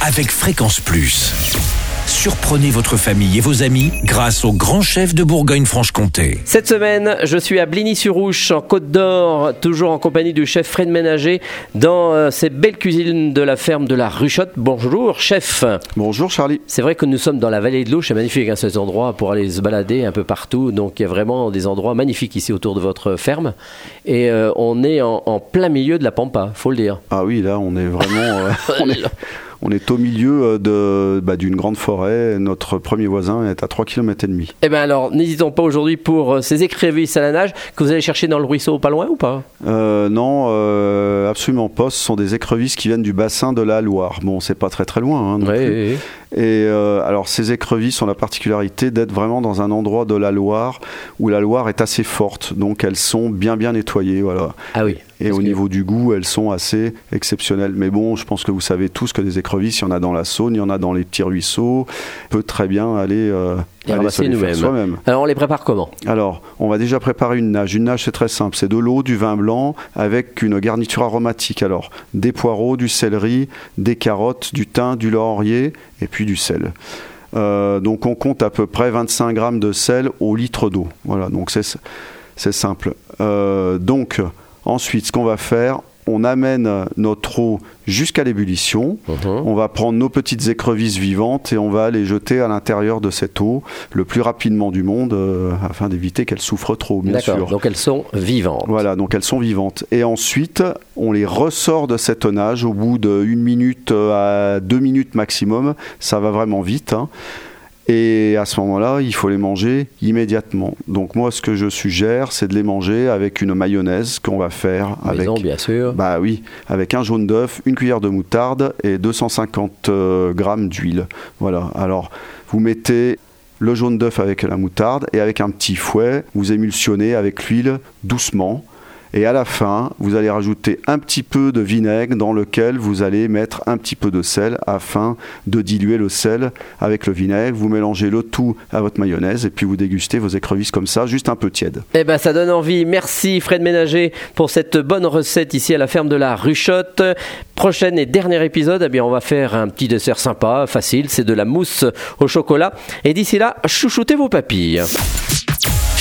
avec Fréquence Plus. Surprenez votre famille et vos amis grâce au grand chef de Bourgogne-Franche-Comté. Cette semaine, je suis à Bligny-sur-Ouche, en Côte d'Or, toujours en compagnie du chef Fred Ménager, dans euh, ces belles cuisines de la ferme de la Ruchotte. Bonjour, chef. Bonjour Charlie. C'est vrai que nous sommes dans la vallée de l'eau, c'est magnifique, hein, ces endroits pour aller se balader un peu partout. Donc il y a vraiment des endroits magnifiques ici autour de votre ferme. Et euh, on est en, en plein milieu de la Pampa, faut le dire. Ah oui, là on est vraiment... euh, on, est, on est au milieu euh, de, bah, d'une grande forêt. Notre premier voisin est à 3 km et demi. Eh bien alors, n'hésitons pas aujourd'hui pour euh, ces écrevisses à la nage que vous allez chercher dans le ruisseau pas loin ou pas? Euh, non, euh, absolument pas. Ce sont des écrevisses qui viennent du bassin de la Loire. Bon, c'est pas très très loin. hein, non Ouais, plus. ouais, ouais. Et euh, alors ces écrevisses ont la particularité d'être vraiment dans un endroit de la Loire où la Loire est assez forte. Donc elles sont bien bien nettoyées. Voilà. Ah oui. Et au que- niveau du goût, elles sont assez exceptionnelles. Mais bon, je pense que vous savez tous que des écrevisses, il y en a dans la Saône, il y en a dans les petits ruisseaux. Peut très bien aller, euh, Les ramasser nous-mêmes. Alors on les prépare comment Alors, on va déjà préparer une nage. Une nage, c'est très simple. C'est de l'eau, du vin blanc avec une garniture aromatique. Alors, des poireaux, du céleri, des carottes, du thym, du laurier et puis du sel. Euh, donc, on compte à peu près 25 grammes de sel au litre d'eau. Voilà, donc c'est c'est simple. Euh, donc, ensuite, ce qu'on va faire, on amène notre eau jusqu'à l'ébullition. On va prendre nos petites écrevisses vivantes et on va les jeter à l'intérieur de cette eau le plus rapidement du monde euh, afin d'éviter qu'elles souffrent trop, bien D'accord. sûr. Donc elles sont vivantes. Voilà, donc elles sont vivantes. Et ensuite, on les ressort de cette nage au bout d'une minute euh, à deux minutes maximum. Ça va vraiment vite. hein. Et à ce moment-là, il faut les manger immédiatement. Donc moi, ce que je suggère, c'est de les manger avec une mayonnaise qu'on va faire avec Maison, bien sûr. bah oui, avec un jaune d'œuf, une cuillère de moutarde et 250 euh, grammes d'huile. Voilà. Alors, vous mettez le jaune d'œuf avec la moutarde et avec un petit fouet, vous émulsionnez avec l'huile doucement. Et à la fin, vous allez rajouter un petit peu de vinaigre dans lequel vous allez mettre un petit peu de sel afin de diluer le sel avec le vinaigre. Vous mélangez le tout à votre mayonnaise et puis vous dégustez vos écrevisses comme ça, juste un peu tiède. Eh ben, ça donne envie. Merci Fred Ménager pour cette bonne recette ici à la ferme de la Ruchotte. Prochain et dernier épisode, eh bien, on va faire un petit dessert sympa, facile. C'est de la mousse au chocolat. Et d'ici là, chouchoutez vos papilles.